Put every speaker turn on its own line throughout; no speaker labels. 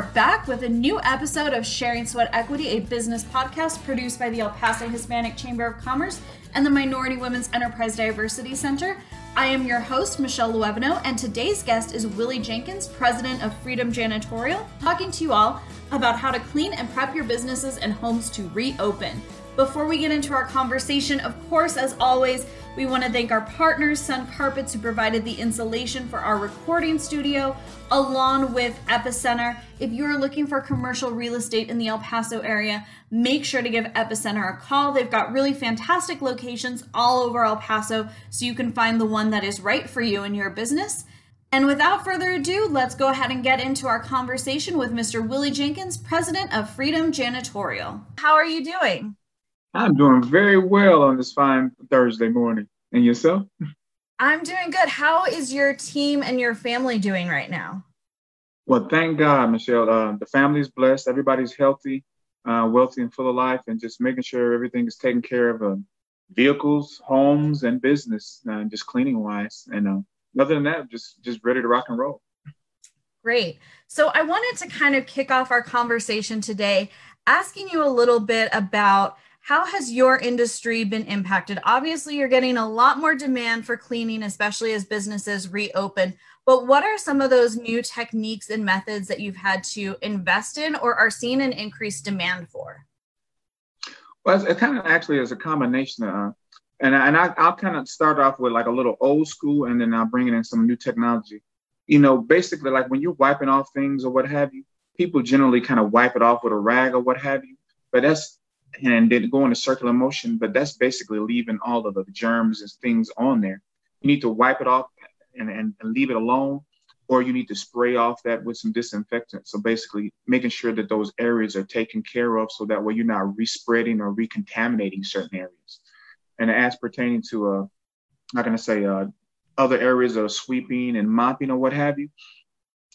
are back with a new episode of Sharing Sweat Equity, a business podcast produced by the El Paso Hispanic Chamber of Commerce and the Minority Women's Enterprise Diversity Center. I am your host, Michelle Luevano, and today's guest is Willie Jenkins, president of Freedom Janitorial, talking to you all about how to clean and prep your businesses and homes to reopen. Before we get into our conversation, of course, as always, we want to thank our partners, Sun Carpets, who provided the insulation for our recording studio, along with Epicenter. If you are looking for commercial real estate in the El Paso area, make sure to give Epicenter a call. They've got really fantastic locations all over El Paso, so you can find the one that is right for you and your business. And without further ado, let's go ahead and get into our conversation with Mr. Willie Jenkins, president of Freedom Janitorial. How are you doing?
I'm doing very well on this fine Thursday morning. And yourself?
I'm doing good. How is your team and your family doing right now?
Well, thank God, Michelle. Uh, the family's blessed. Everybody's healthy, uh, wealthy, and full of life, and just making sure everything is taken care of. Uh, vehicles, homes, and business, uh, just cleaning wise. And uh, other than that, just just ready to rock and roll.
Great. So I wanted to kind of kick off our conversation today, asking you a little bit about how has your industry been impacted? Obviously, you're getting a lot more demand for cleaning, especially as businesses reopen. But what are some of those new techniques and methods that you've had to invest in or are seeing an increased demand for?
Well, it kind of actually is a combination of, uh, and, and I, I'll kind of start off with like a little old school and then I'll bring in some new technology. You know, basically, like when you're wiping off things or what have you, people generally kind of wipe it off with a rag or what have you. But that's and then go in a circular motion, but that's basically leaving all of the germs and things on there. You need to wipe it off and, and, and leave it alone, or you need to spray off that with some disinfectant. So basically making sure that those areas are taken care of so that way you're not respreading or recontaminating certain areas. And as pertaining to, uh, not going to say, uh, other areas of sweeping and mopping or what have you,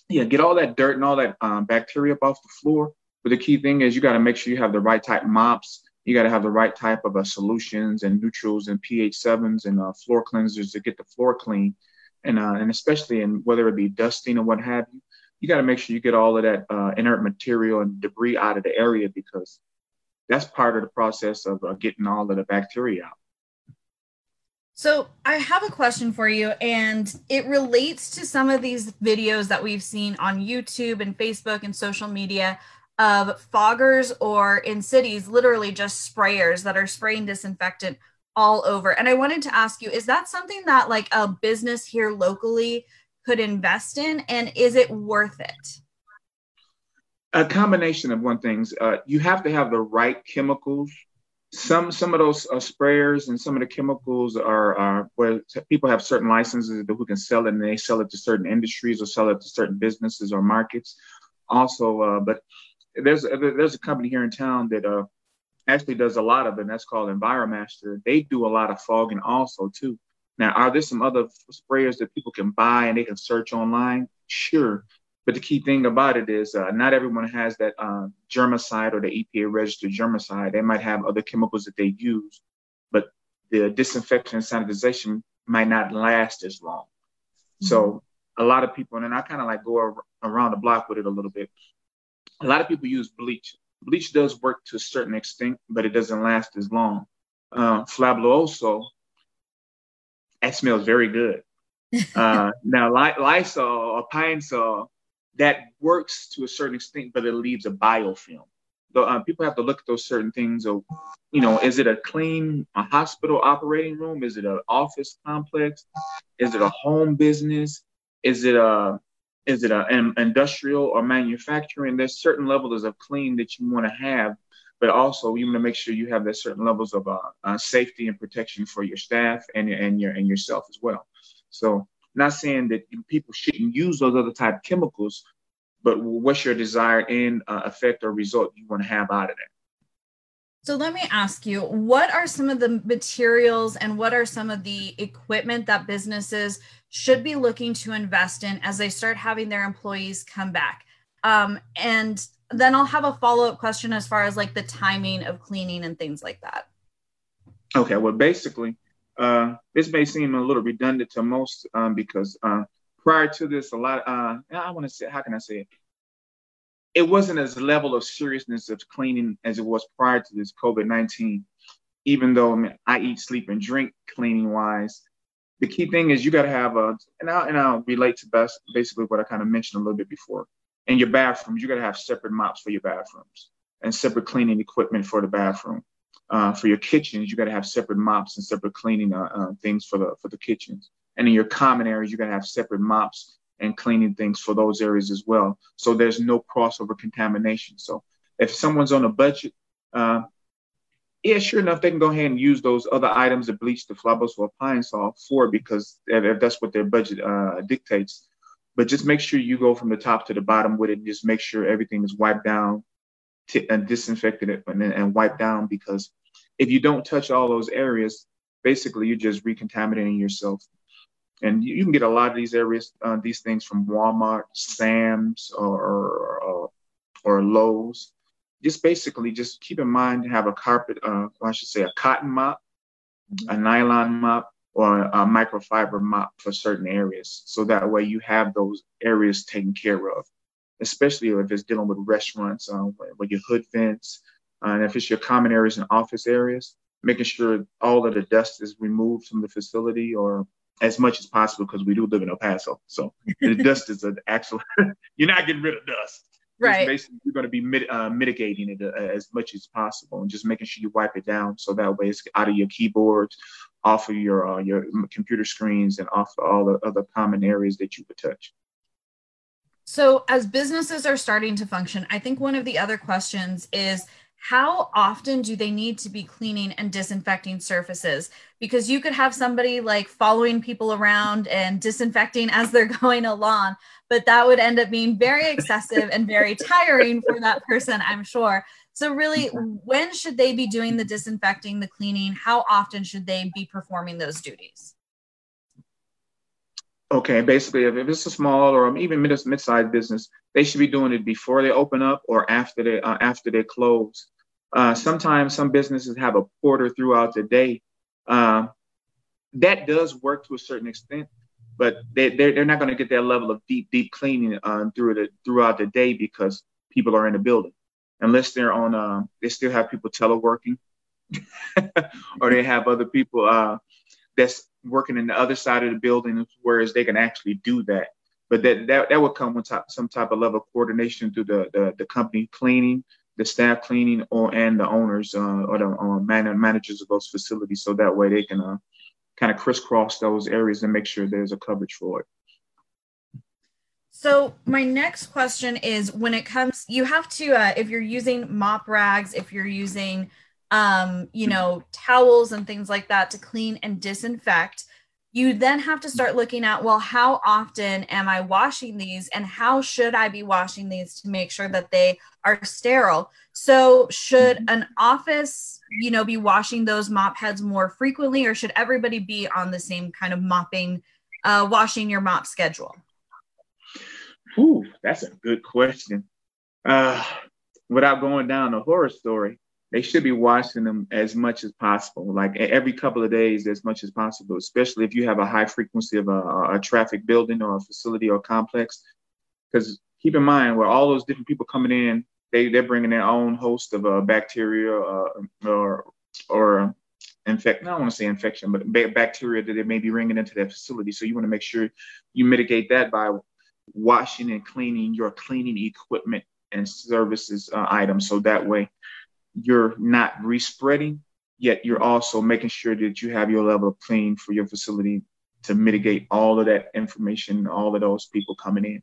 yeah, get all that dirt and all that um, bacteria up off the floor but the key thing is you got to make sure you have the right type mops. You got to have the right type of uh, solutions and neutrals and pH sevens and uh, floor cleansers to get the floor clean. And uh, and especially in whether it be dusting or what have you, you got to make sure you get all of that uh, inert material and debris out of the area because that's part of the process of uh, getting all of the bacteria out.
So, I have a question for you, and it relates to some of these videos that we've seen on YouTube and Facebook and social media of foggers or in cities, literally just sprayers that are spraying disinfectant all over. And I wanted to ask you, is that something that like a business here locally could invest in? And is it worth it?
A combination of one things. Uh, you have to have the right chemicals. Some some of those uh, sprayers and some of the chemicals are, are where people have certain licenses who can sell it, and they sell it to certain industries or sell it to certain businesses or markets. Also, uh, but there's there's a company here in town that uh actually does a lot of it, and that's called Enviromaster. They do a lot of fogging also too. Now, are there some other sprayers that people can buy and they can search online? Sure. But the key thing about it is uh, not everyone has that uh, germicide or the EPA registered germicide. They might have other chemicals that they use, but the disinfection and sanitization might not last as long. Mm-hmm. So a lot of people, and I kind of like go around the block with it a little bit a lot of people use bleach. Bleach does work to a certain extent, but it doesn't last as long. Uh, Fabuloso, that smells very good. Uh, now, Lysol or Pine Sol, that works to a certain extent, but it leaves a biofilm. So uh, people have to look at those certain things. Of, you know, is it a clean a hospital operating room? Is it an office complex? Is it a home business? Is it a is it an industrial or manufacturing? There's certain levels of clean that you want to have, but also you want to make sure you have that certain levels of uh, uh, safety and protection for your staff and and your and yourself as well. So, not saying that people shouldn't use those other type chemicals, but what's your desired end uh, effect or result you want to have out of that?
So let me ask you, what are some of the materials and what are some of the equipment that businesses should be looking to invest in as they start having their employees come back? Um, and then I'll have a follow up question as far as like the timing of cleaning and things like that.
Okay, well, basically, uh, this may seem a little redundant to most um, because uh, prior to this, a lot, uh, I want to say, how can I say it? It wasn't as level of seriousness of cleaning as it was prior to this COVID 19. Even though I, mean, I eat, sleep, and drink cleaning wise, the key thing is you got to have a, and I'll, and I'll relate to best basically what I kind of mentioned a little bit before. In your bathrooms, you got to have separate mops for your bathrooms and separate cleaning equipment for the bathroom. Uh, for your kitchens, you got to have separate mops and separate cleaning uh, uh, things for the for the kitchens. And in your common areas, you got to have separate mops and cleaning things for those areas as well. So there's no crossover contamination. So if someone's on a budget, uh, yeah, sure enough, they can go ahead and use those other items, the bleach, the Fabuloso, or Pine Sol for because if that's what their budget uh, dictates. But just make sure you go from the top to the bottom with it. And just make sure everything is wiped down t- and disinfected it and, and wiped down because if you don't touch all those areas, basically you're just recontaminating yourself and you, you can get a lot of these areas, uh, these things from Walmart, Sam's, or or, or Lowe's. Just basically, just keep in mind to have a carpet, uh, I should say, a cotton mop, mm-hmm. a nylon mop, or a microfiber mop for certain areas. So that way you have those areas taken care of, especially if it's dealing with restaurants, uh, with your hood vents, uh, and if it's your common areas and office areas, making sure all of the dust is removed from the facility or as much as possible because we do live in El Paso. So the dust is an actual, you're not getting rid of dust.
Right.
basically, you're going to be mit- uh, mitigating it uh, as much as possible and just making sure you wipe it down so that way it's out of your keyboards, off of your uh, your computer screens, and off of all the other common areas that you would touch.
So, as businesses are starting to function, I think one of the other questions is how often do they need to be cleaning and disinfecting surfaces? Because you could have somebody like following people around and disinfecting as they're going along, but that would end up being very excessive and very tiring for that person, I'm sure. So, really, when should they be doing the disinfecting, the cleaning? How often should they be performing those duties?
Okay, basically, if, it's a small or even mid mid-sized business, they should be doing it before they open up or after they uh, after they close. Uh, sometimes some businesses have a porter throughout the day. Uh, that does work to a certain extent, but they, they're, they're not going to get that level of deep, deep cleaning uh, through the, throughout the day because people are in the building. Unless they're on, uh, they still have people teleworking or they have other people uh, that's working in the other side of the building, whereas they can actually do that. But that, that, that would come with some type of level of coordination through the, the, the company cleaning the staff cleaning or and the owners uh, or the uh, man- managers of those facilities, so that way they can uh, kind of crisscross those areas and make sure there's a coverage for it.
So my next question is when it comes, you have to uh, if you're using mop rags, if you're using um, you know towels and things like that to clean and disinfect you then have to start looking at well how often am i washing these and how should i be washing these to make sure that they are sterile? So should mm-hmm. an office you know be washing those mop heads more frequently or should everybody be on the same kind of mopping uh, washing your mop schedule?
Ooh, that's a good question. Uh, without going down a horror story they should be washing them as much as possible, like every couple of days as much as possible, especially if you have a high frequency of a, a traffic building or a facility or complex. Because keep in mind, where all those different people coming in, they, they're bringing their own host of uh, bacteria uh, or, or infect, I don't want to say infection, but bacteria that they may be bringing into that facility. So you want to make sure you mitigate that by washing and cleaning your cleaning equipment and services uh, items. So that way you're not respreading, yet you're also making sure that you have your level of clean for your facility to mitigate all of that information, all of those people coming in.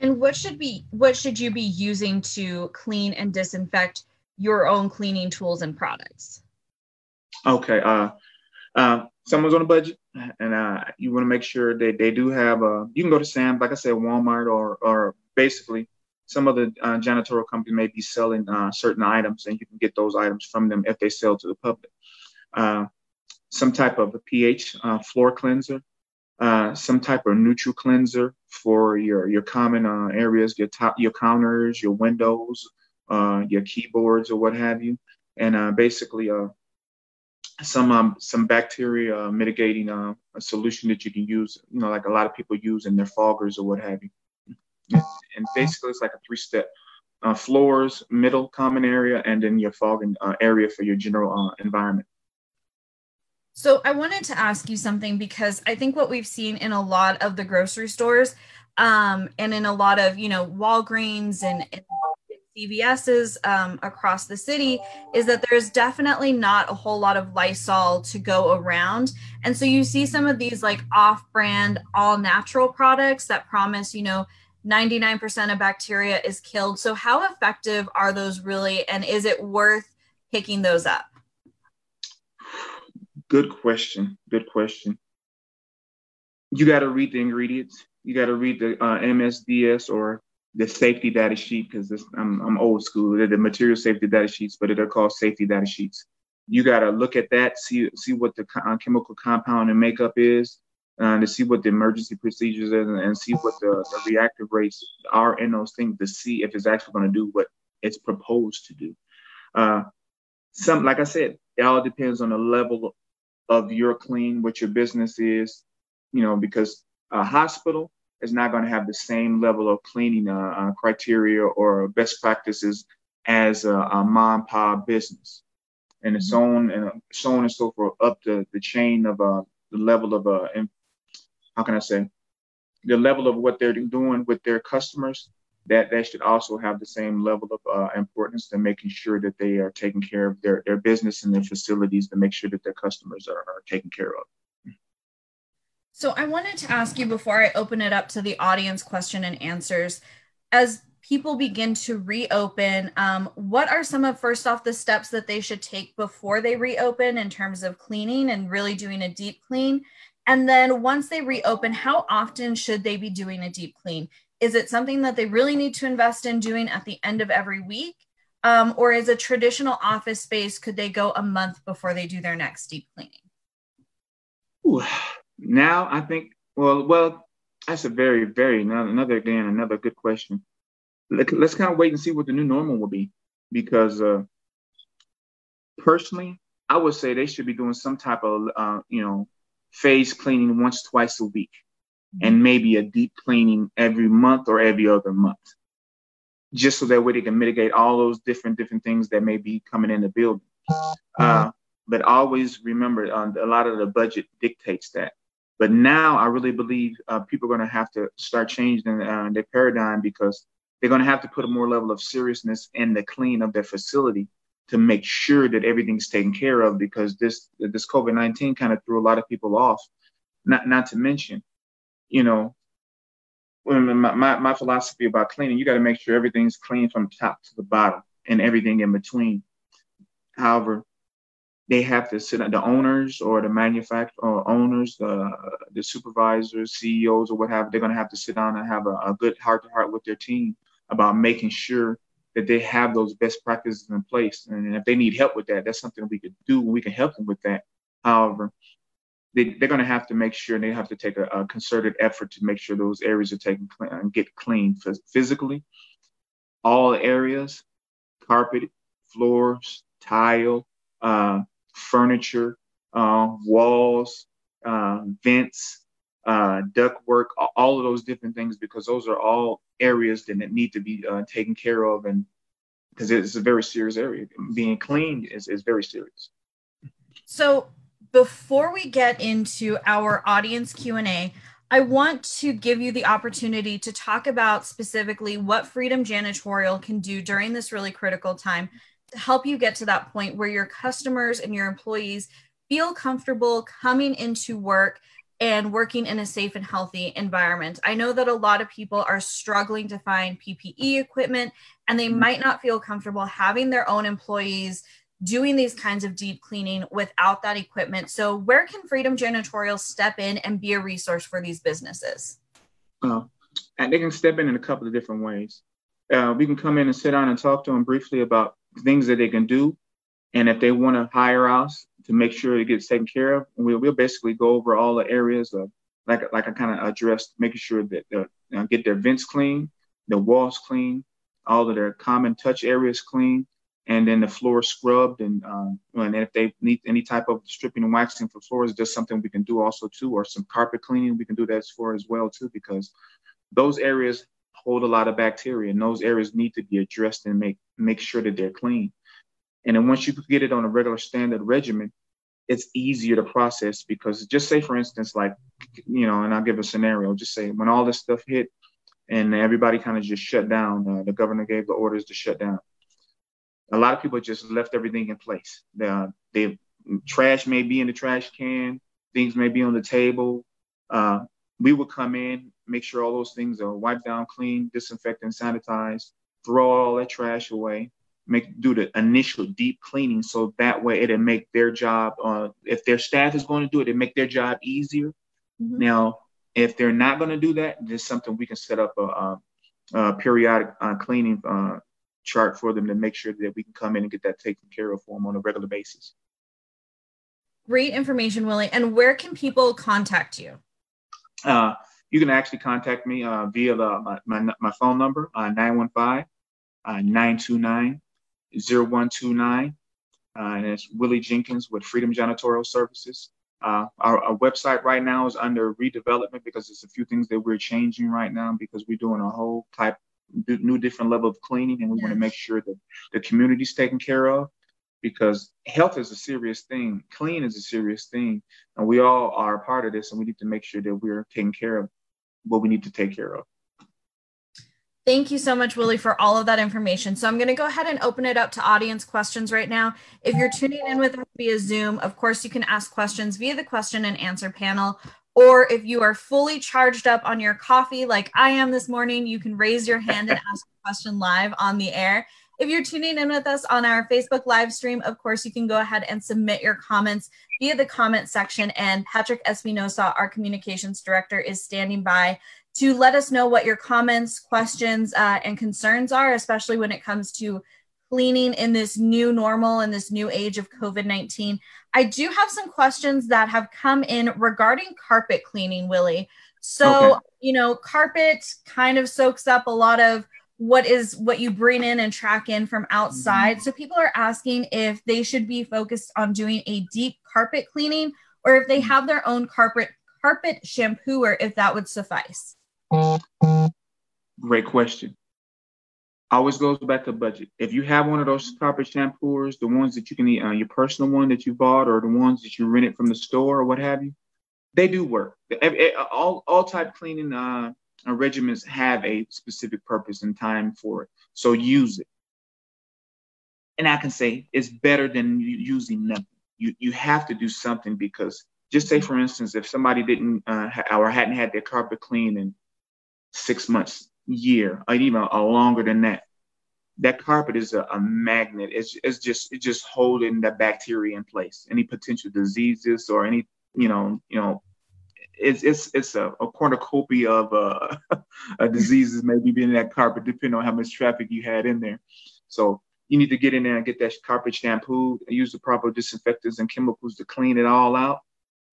And what should be what should you be using to clean and disinfect your own cleaning tools and products?
Okay. Uh, uh, someone's on a budget, and uh, you want to make sure that they do have. A, you can go to Sam, like I said, Walmart, or or basically some of the uh, janitorial company may be selling uh, certain items, and you can get those items from them if they sell to the public. Uh, some type of a pH uh, floor cleanser, uh, some type of neutral cleanser for your your common uh, areas, your top, your counters, your windows, your keyboards, or what have you, and basically some um, some bacteria mitigating a solution that you can use. You know, like a lot of people use in their foggers or what have you. And basically, it's like a three step uh, floors, middle common area, and then your fogging uh, area for your general uh, environment.
So I wanted to ask you something because I think what we've seen in a lot of the grocery stores um, and in a lot of, you know, Walgreens and, and CVS's um, across the city is that there's definitely not a whole lot of Lysol to go around. And so you see some of these like off brand, all natural products that promise, you know, 99% of bacteria is killed. So, how effective are those really? And is it worth picking those up?
Good question. Good question. You got to read the ingredients. You got to read the uh, MSDS or the safety data sheet because I'm, I'm old school. They're the material safety data sheets, but they're called safety data sheets. You got to look at that, see see what the uh, chemical compound and makeup is, uh, to see what the emergency procedures is, and, and see what the, the, reactive rates are in those things to see if it's actually going to do what it's proposed to do. Uh, some, like I said, it all depends on the level of your clean, what your business is, you know, because a hospital is not going to have the same level of cleaning uh, uh, criteria or best practices as a, a mom pop business. And so on and so on and so forth up the, the chain of uh, the level of uh, how can I say the level of what they're doing with their customers that that should also have the same level of uh, importance to making sure that they are taking care of their, their business and their facilities to make sure that their customers are, are taken care of.
So I wanted to ask you before I open it up to the audience question and answers, as people begin to reopen, um, what are some of first off the steps that they should take before they reopen in terms of cleaning and really doing a deep clean? And then once they reopen, how often should they be doing a deep clean? Is it something that they really need to invest in doing at the end of every week? Um, or is a traditional office space, could they go a month before they do their next deep cleaning?
Ooh, now I think, well, well, that's a very, very another again another good question. Let, us kind of wait and see what the new normal will be, because uh, personally, I would say they should be doing some type of uh, you know phase cleaning once, twice a week, and maybe a deep cleaning every month or every other month, just so that way they can mitigate all those different different things that may be coming in the building. Uh, but always remember, uh, a lot of the budget dictates that. But now I really believe uh, people are going to have to start changing uh, their paradigm because they're going to have to put a more level of seriousness in the clean of their facility to make sure that everything's taken care of because this this COVID nineteen kind of threw a lot of people off. Not not to mention, you know, my, my, my philosophy about cleaning, you got to make sure everything's clean from top to the bottom and everything in between. However, they have to sit the owners or the manufacturer uh, or owners, the the supervisors, CEOs, or what have. They're going to have to sit down and have a, a good heart to heart with their team about making sure that they have those best practices in place. And if they need help with that, that's something we could do. We can help them with that. However, they, they're going to have to make sure they have to take a, a, concerted effort to make sure those areas are taken clean and get clean physically. All areas, carpet, floors, tile, uh, furniture, uh, walls, uh, vents, uh, duct work, all of those different things, because those are all areas that need to be uh, taken care of, and because it's a very serious area. Being clean is, is very serious.
So before we get into our audience Q&A, I want to give you the opportunity to talk about specifically what Freedom Janitorial can do during this really critical time to help you get to that point where your customers and your employees feel comfortable coming into work and working in a safe and healthy environment. I know that a lot of people are struggling to find PPE equipment and they mm-hmm. might not feel comfortable having their own employees doing these kinds of deep cleaning without that equipment. So, where can Freedom Janitorial step in and be a resource for these businesses?
Uh, and they can step in in a couple of different ways. Uh, we can come in and sit down and talk to them briefly about things that they can do. And if they want to hire us to make sure it gets taken care of, we'll, we'll basically go over all the areas of, like, like I kind of addressed, making sure that they uh, get their vents clean, the walls clean, all of their common touch areas clean, and then the floor scrubbed. And, uh, and if they need any type of stripping and waxing for floors, just something we can do also too, or some carpet cleaning, we can do that for as well too, because those areas hold a lot of bacteria, and those areas need to be addressed and make make sure that they're clean. And then once you get it on a regular standard regimen, it's easier to process because just say for instance, like you know, and I'll give a scenario. Just say when all this stuff hit and everybody kind of just shut down, uh, the governor gave the orders to shut down. A lot of people just left everything in place. The, they trash may be in the trash can, things may be on the table. Uh, we would come in, make sure all those things are wiped down, clean, disinfect, and sanitized, throw all that trash away, make do the initial deep cleaning so that way it'll make their job uh, if their staff is going to do it it make their job easier. Mm-hmm. now if they're not going to do that there's something we can set up a, a, a periodic uh, cleaning uh, chart for them to make sure that we can come in and get that taken care of for them on a regular basis.
Great information willie. And where can people contact you?
Uh, you can actually contact me uh, via the, my, my, my, phone number, uh, 915 929 0129. Uh, and it's Willie Jenkins with Freedom Janitorial Services. Uh, our, our, website right now is under redevelopment because there's a few things that we're changing right now because we're doing a whole type new different level of cleaning and we want to make sure that the community's taken care of because health is a serious thing clean is a serious thing and we all are a part of this and we need to make sure that we're taking care of what we need to take care of
Thank you so much, Willie, for all of that information. So I'm going to go ahead and open it up to audience questions right now. If you're tuning in with us via Zoom, of course, you can ask questions via the question and answer panel. Or if you are fully charged up on your coffee, like I am this morning, you can raise your hand and ask a question live on the air. If you're tuning in with us on our Facebook live stream, of course, you can go ahead and submit your comments via the comment section. And Patrick Espinosa, our communications director, is standing by to let us know what your comments, questions, uh, and concerns are, especially when it comes to cleaning in this new normal in this new age of COVID 19. I do have some questions that have come in regarding carpet cleaning, Willie. So, okay. you know, carpet kind of soaks up a lot of what is what you bring in and track in from outside. Mm-hmm. So, people are asking if they should be focused on doing a deep carpet cleaning or if they mm-hmm. have their own carpet carpet shampooer if that would suffice.
Great question. Always goes back to budget. If you have one of those carpet shampooers, the ones that you can, eat, uh, your personal one that you bought, or the ones that you rented from the store, or what have you, they do work. All all type cleaning uh, regimens have a specific purpose and time for it. So use it. And I can say it's better than using nothing. You you have to do something because just say for instance, if somebody didn't uh, or hadn't had their carpet cleaned in six months, year, or even a longer than that. That carpet is a, a magnet. It's, it's just it's just holding that bacteria in place. Any potential diseases or any you know you know it's it's it's a, a cornucopia of uh, diseases maybe being in that carpet, depending on how much traffic you had in there. So you need to get in there and get that carpet shampooed, use the proper disinfectants and chemicals to clean it all out.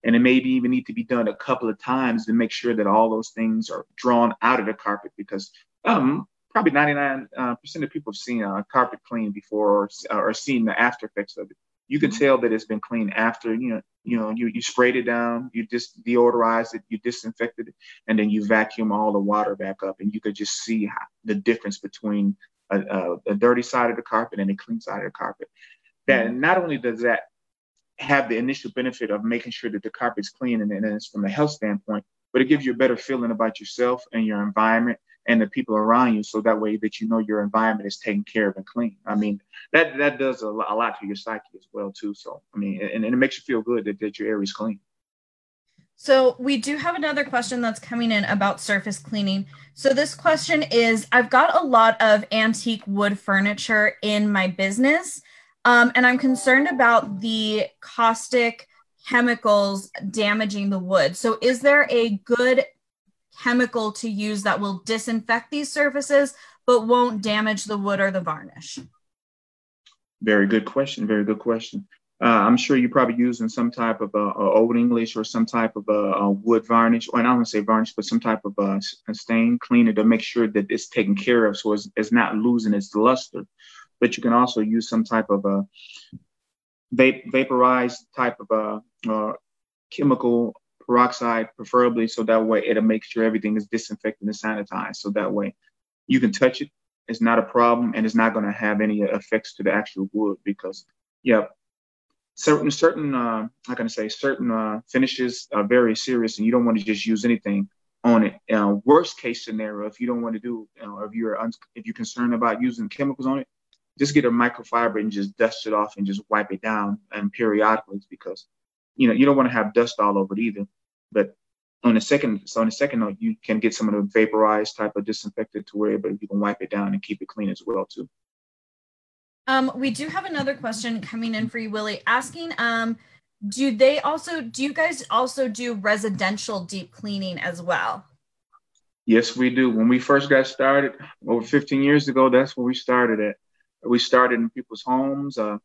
And it maybe even need to be done a couple of times to make sure that all those things are drawn out of the carpet because um, probably 99% uh, of people have seen a carpet clean before or, or seen the after effects of it. You can tell that it's been cleaned after, you know, you know, you, you sprayed it down, you just deodorized it, you disinfected it, and then you vacuum all the water back up. And you could just see how, the difference between a, a, a, dirty side of the carpet and a clean side of the carpet. That mm-hmm. not only does that have the initial benefit of making sure that the carpet's clean and, and it's from a health standpoint, but it gives you a better feeling about yourself and your environment and the people around you. So that way that you know your environment is taken care of and clean. I mean, that that does a, a lot to your psyche as well too. So I mean, and, and it makes you feel good that, that your area is clean.
So we do have another question that's coming in about surface cleaning. So this question is, I've got a lot of antique wood furniture in my business. Um, and I'm concerned about the caustic chemicals damaging the wood. So, is there a good chemical to use that will disinfect these surfaces but won't damage the wood or the varnish?
Very good question. Very good question. Uh, I'm sure you're probably using some type of uh, old English or some type of uh, wood varnish, or I don't want to say varnish, but some type of uh, stain cleaner to make sure that it's taken care of so it's, it's not losing its luster but you can also use some type of a vape, vaporized type of a uh, chemical peroxide, preferably, so that way it'll make sure everything is disinfected and sanitized. So that way you can touch it. It's not a problem, and it's not going to have any effects to the actual wood because, yeah, certain certain uh, how can I say certain uh, finishes are very serious, and you don't want to just use anything on it. Uh, worst case scenario, if you don't want to do, know, if you're if you're concerned about using chemicals on it, just get a microfiber and just dust it off and just wipe it down and periodically because you know you don't want to have dust all over it either. But on the second, so on the second note, you can get some of the vaporized type of disinfectant to where, but you can wipe it down and keep it clean as well too.
Um, we do have another question coming in for you, Willie, asking, um, do they also, do you guys also do residential deep cleaning as well?
Yes, we do. When we first got started over 15 years ago, that's where we started at. We started in people's homes, uh,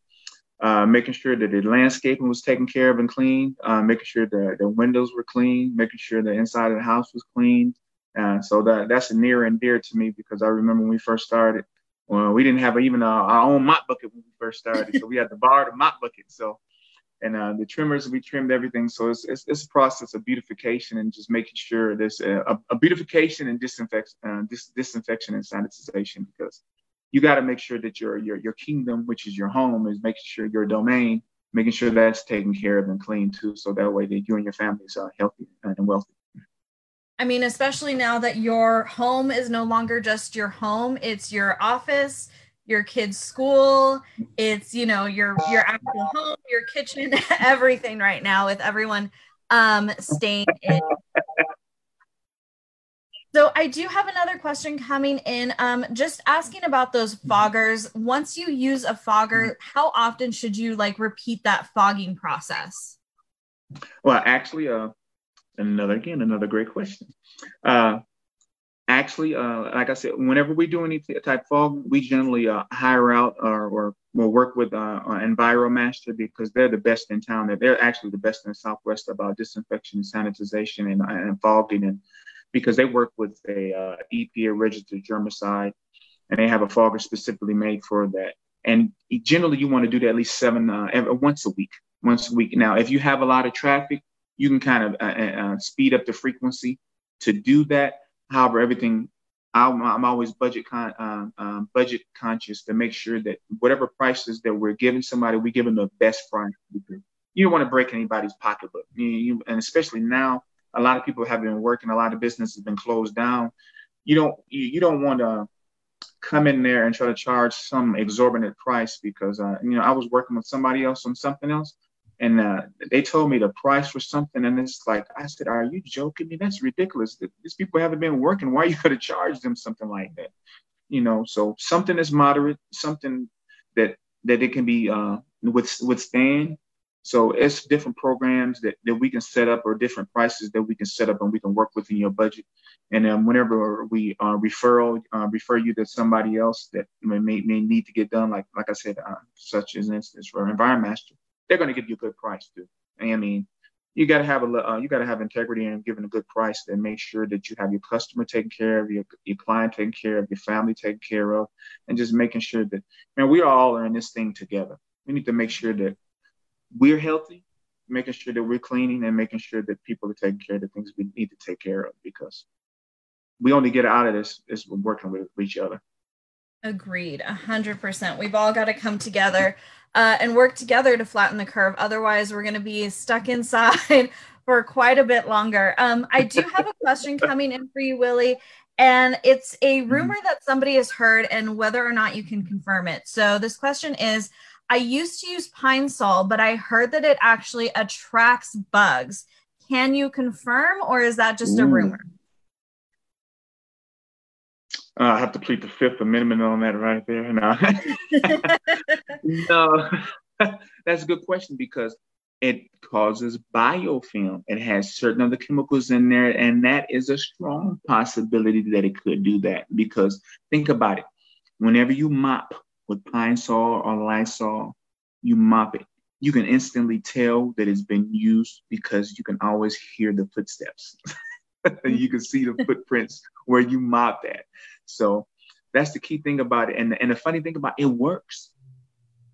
uh, making sure that the landscaping was taken care of and clean, uh, making sure that the windows were clean, making sure the inside of the house was clean. So that that's near and dear to me because I remember when we first started, well, we didn't have even our, our own mop bucket when we first started, so we had to borrow the mop bucket. So, and uh, the trimmers we trimmed everything. So it's, it's, it's a process of beautification and just making sure there's a, a beautification and disinfection, uh, dis- disinfection and sanitization because you got to make sure that your your your kingdom, which is your home, is making sure your domain, making sure that's taken care of and clean too, so that way that you and your families are healthy and wealthy.
I mean, especially now that your home is no longer just your home; it's your office, your kids' school, it's you know your your actual home, your kitchen, everything right now with everyone um staying in so I do have another question coming in. Um, just asking about those foggers. Once you use a fogger, how often should you like repeat that fogging process?
Well, actually, uh, another again, another great question. Uh, actually, uh, like I said, whenever we do any type of fog, we generally uh, hire out or, or we'll work with uh, EnviroMaster because they're the best in town. They're actually the best in the Southwest about disinfection, and sanitization, and, and fogging and because they work with a uh, EPA registered germicide, and they have a fogger specifically made for that. And generally, you want to do that at least seven uh, every, once a week. Once a week. Now, if you have a lot of traffic, you can kind of uh, uh, uh speed up the frequency to do that. However, everything I'm, I'm always budget con, um, um, budget conscious to make sure that whatever prices that we're giving somebody, we give them the best price. You don't want to break anybody's pocketbook, you, you, and especially now a lot of people have been working, a lot of business has been closed down. You don't you, you don't want to come in there and try to charge some exorbitant price because uh, you know I was working with somebody else on something else, and uh, they told me the price for something, and it's like I said, "Are you joking me? That's ridiculous. These people haven't been working. Why are you going to charge them something like that?" You know, so something is moderate, something that that it can be uh, with, withstand so it's different programs that, that we can set up or different prices that we can set up and we can work within your budget. And then whenever we uh, referral uh, refer you to somebody else that may, may need to get done, like like I said, uh, such as an instance for EnviroMaster, they're going to give you a good price too. I mean, you got to have a uh, you got to have integrity and giving a good price and make sure that you have your customer taken care of, your your client taken care of, your family taken care of, and just making sure that man, we all are in this thing together. We need to make sure that we're healthy, making sure that we're cleaning and making sure that people are taking care of the things we need to take care of because we only get out of this is working with each other.
Agreed, a hundred percent. We've all got to come together uh, and work together to flatten the curve. Otherwise, we're going to be stuck inside for quite a bit longer. Um, I do have a question coming in for you, Willie, and it's a mm-hmm. rumor that somebody has heard, and whether or not you can confirm it. So, this question is I used to use pine sol, but I heard that it actually attracts bugs. Can you confirm, or is that just Ooh. a rumor?
Uh, I have to plead the Fifth Amendment on that right there. No, no. that's a good question because it causes biofilm. It has certain other chemicals in there, and that is a strong possibility that it could do that. Because think about it: whenever you mop with Pine Sol or Lysol, you mop it. You can instantly tell that it's been used because you can always hear the footsteps. you can see the footprints where you mop that. So that's the key thing about it. And, and the funny thing about it, it works.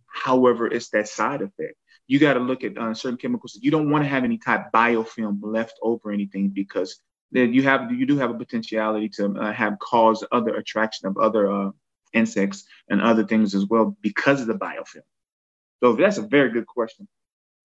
However, it's that side effect. You got to look at uh, certain chemicals. You don't want to have any type biofilm left over anything because then you have you do have a potentiality to uh, have cause other attraction of other uh, insects and other things as well because of the biofilm. So that's a very good question.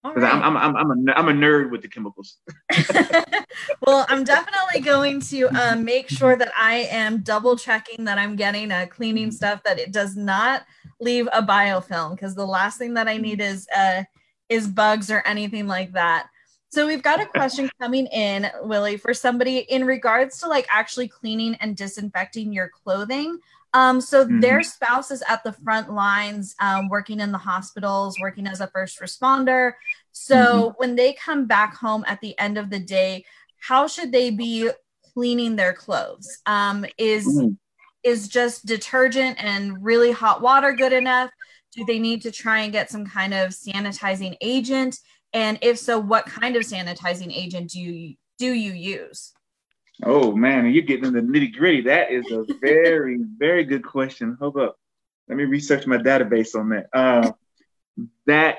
Because right. I'm, I'm, I'm, I'm, a, I'm a nerd with the chemicals.
well, I'm definitely going to um, make sure that I am double checking that I'm getting a cleaning stuff that it does not leave a biofilm because the last thing that I need is uh, is bugs or anything like that. So we've got a question coming in, Willie, for somebody in regards to like actually cleaning and disinfecting your clothing. Um, so mm-hmm. their spouse is at the front lines, um, working in the hospitals, working as a first responder. So mm-hmm. when they come back home at the end of the day, how should they be cleaning their clothes? Um, is mm-hmm. is just detergent and really hot water good enough? Do they need to try and get some kind of sanitizing agent? And if so, what kind of sanitizing agent do you do you use?
Oh man, you're getting into the nitty gritty. That is a very, very good question. Hold up. Let me research my database on that. Uh, that,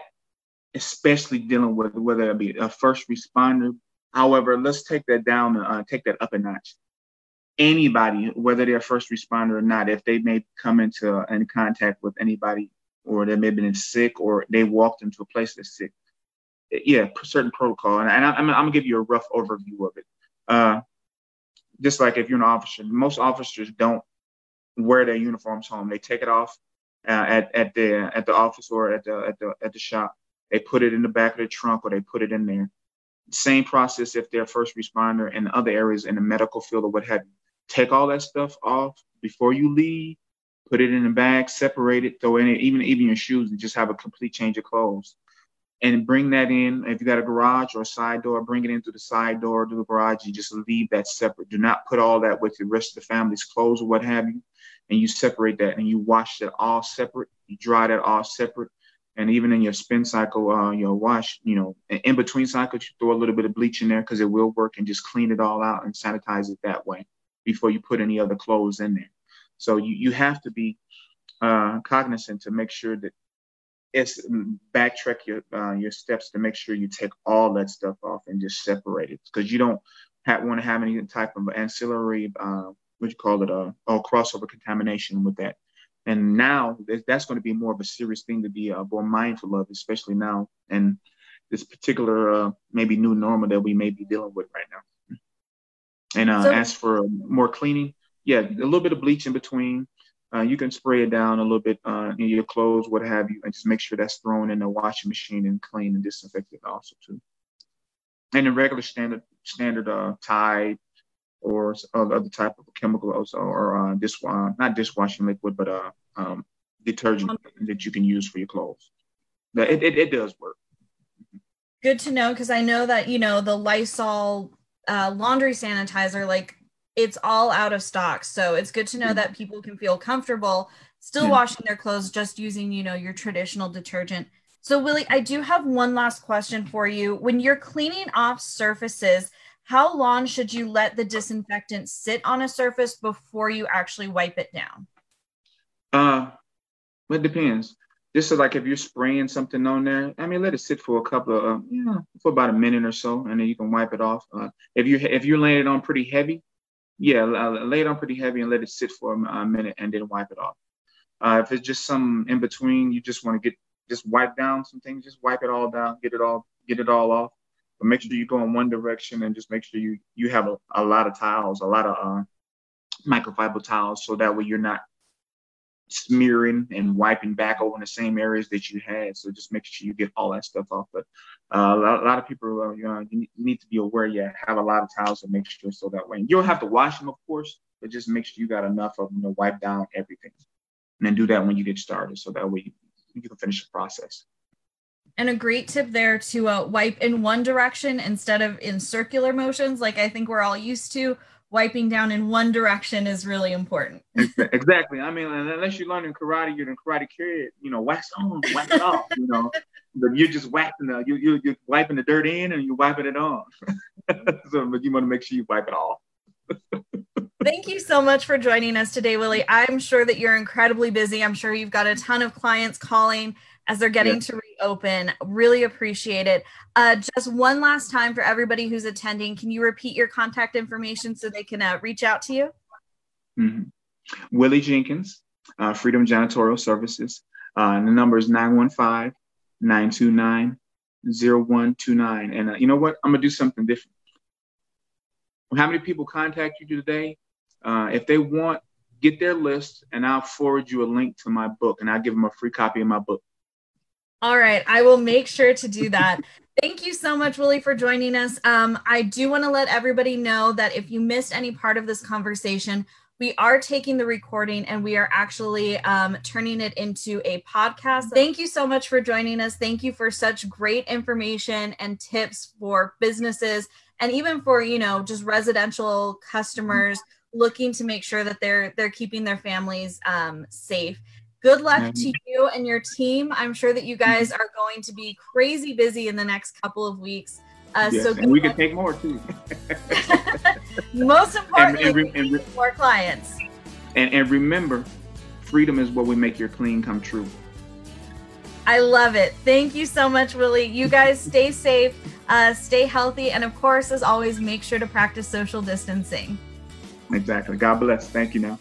especially dealing with whether it be a first responder. However, let's take that down, uh, take that up a notch. Anybody, whether they're a first responder or not, if they may come into uh, in contact with anybody, or they may have been sick, or they walked into a place that's sick, yeah, certain protocol. And, I, am I'm gonna give you a rough overview of it. Uh, just like if you're an officer, most officers don't wear their uniforms home. They take it off uh, at at the at the office or at the at the at the shop. They put it in the back of the trunk or they put it in there. Same process if they're first responder in other areas in the medical field or what have you. Take all that stuff off before you leave. Put it in the bag, separate it, throw in it, even even your shoes, and just have a complete change of clothes and bring that in. If you got a garage or a side door, bring it in through the side door to the garage. You just leave that separate. Do not put all that with the rest of the family's clothes or what have you. And you separate that and you wash that all separate. You dry that all separate. And even in your spin cycle, uh, your wash, you know, in between cycles, you throw a little bit of bleach in there because it will work and just clean it all out and sanitize it that way before you put any other clothes in there. So you, you have to be uh, cognizant to make sure that it's backtrack your uh, your steps to make sure you take all that stuff off and just separate it because you don't want to have any type of ancillary uh, what you call it uh, or crossover contamination with that. And now that's going to be more of a serious thing to be uh, more mindful of, especially now and this particular uh, maybe new normal that we may be dealing with right now. And uh, so, as for more cleaning, yeah, a little bit of bleach in between, uh, you can spray it down a little bit uh, in your clothes, what have you, and just make sure that's thrown in the washing machine and clean and disinfected also too. And the regular standard standard uh, Tide or other type of chemical also, or uh, dish uh, not dishwashing liquid, but uh, um, detergent that you can use for your clothes. It, it, it does work.
Good to know because I know that you know the Lysol uh, laundry sanitizer like it's all out of stock. So it's good to know that people can feel comfortable still yeah. washing their clothes just using, you know, your traditional detergent. So Willie, I do have one last question for you. When you're cleaning off surfaces, how long should you let the disinfectant sit on a surface before you actually wipe it down?
Uh, it depends. Just so like if you're spraying something on there, I mean, let it sit for a couple of, uh, yeah, for about a minute or so, and then you can wipe it off. Uh, if you if you're laying it on pretty heavy, yeah, lay it on pretty heavy and let it sit for a minute and then wipe it off. Uh, if it's just some in between, you just want to get just wipe down some things, just wipe it all down, get it all get it all off. But make sure you go in one direction and just make sure you you have a, a lot of towels, a lot of uh, microfiber towels, so that way you're not smearing and wiping back over the same areas that you had. So just make sure you get all that stuff off. But uh, a, lot, a, lot, of people, uh, you, know, you need to be aware. Yeah, have a lot of towels to make sure so that way you don't have to wash them, of course, but just make sure you got enough of them to wipe down everything, and then do that when you get started, so that way you can finish the process.
And a great tip there to uh, wipe in one direction instead of in circular motions, like I think we're all used to wiping down in one direction is really important.
exactly. I mean, unless you learn in karate, you're in karate kid, you know, wax on, wax off, you know, but you're just whacking the, you, you, you're wiping the dirt in and you're wiping it on. so, but you want to make sure you wipe it off.
Thank you so much for joining us today, Willie. I'm sure that you're incredibly busy. I'm sure you've got a ton of clients calling as they're getting to reopen. Really appreciate it. Uh, just one last time for everybody who's attending, can you repeat your contact information so they can uh, reach out to you?
Mm-hmm. Willie Jenkins, uh, Freedom Janitorial Services. Uh, the number is 915 929 0129. And uh, you know what? I'm going to do something different. How many people contact you today? Uh, if they want, get their list and I'll forward you a link to my book and I'll give them a free copy of my book.
All right. I will make sure to do that. Thank you so much, Willie, for joining us. Um, I do want to let everybody know that if you missed any part of this conversation, we are taking the recording and we are actually um, turning it into a podcast. Thank you so much for joining us. Thank you for such great information and tips for businesses and even for you know just residential customers looking to make sure that they're they're keeping their families um, safe. Good luck mm-hmm. to you and your team. I'm sure that you guys are going to be crazy busy in the next couple of weeks.
Uh, yes, so and we can take more too.
Most importantly, and, and, and, more clients.
And, and remember, freedom is what we make your clean come true.
I love it. Thank you so much, Willie. You guys stay safe, uh, stay healthy, and of course, as always, make sure to practice social distancing.
Exactly. God bless. Thank you now.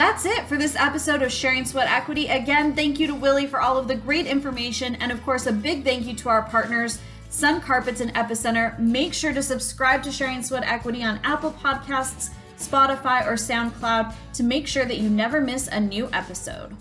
That's it for this episode of Sharing Sweat Equity. Again, thank you to Willie for all of the great information. And of course, a big thank you to our partners, Sun Carpets and Epicenter. Make sure to subscribe to Sharing Sweat Equity on Apple Podcasts, Spotify, or SoundCloud to make sure that you never miss a new episode.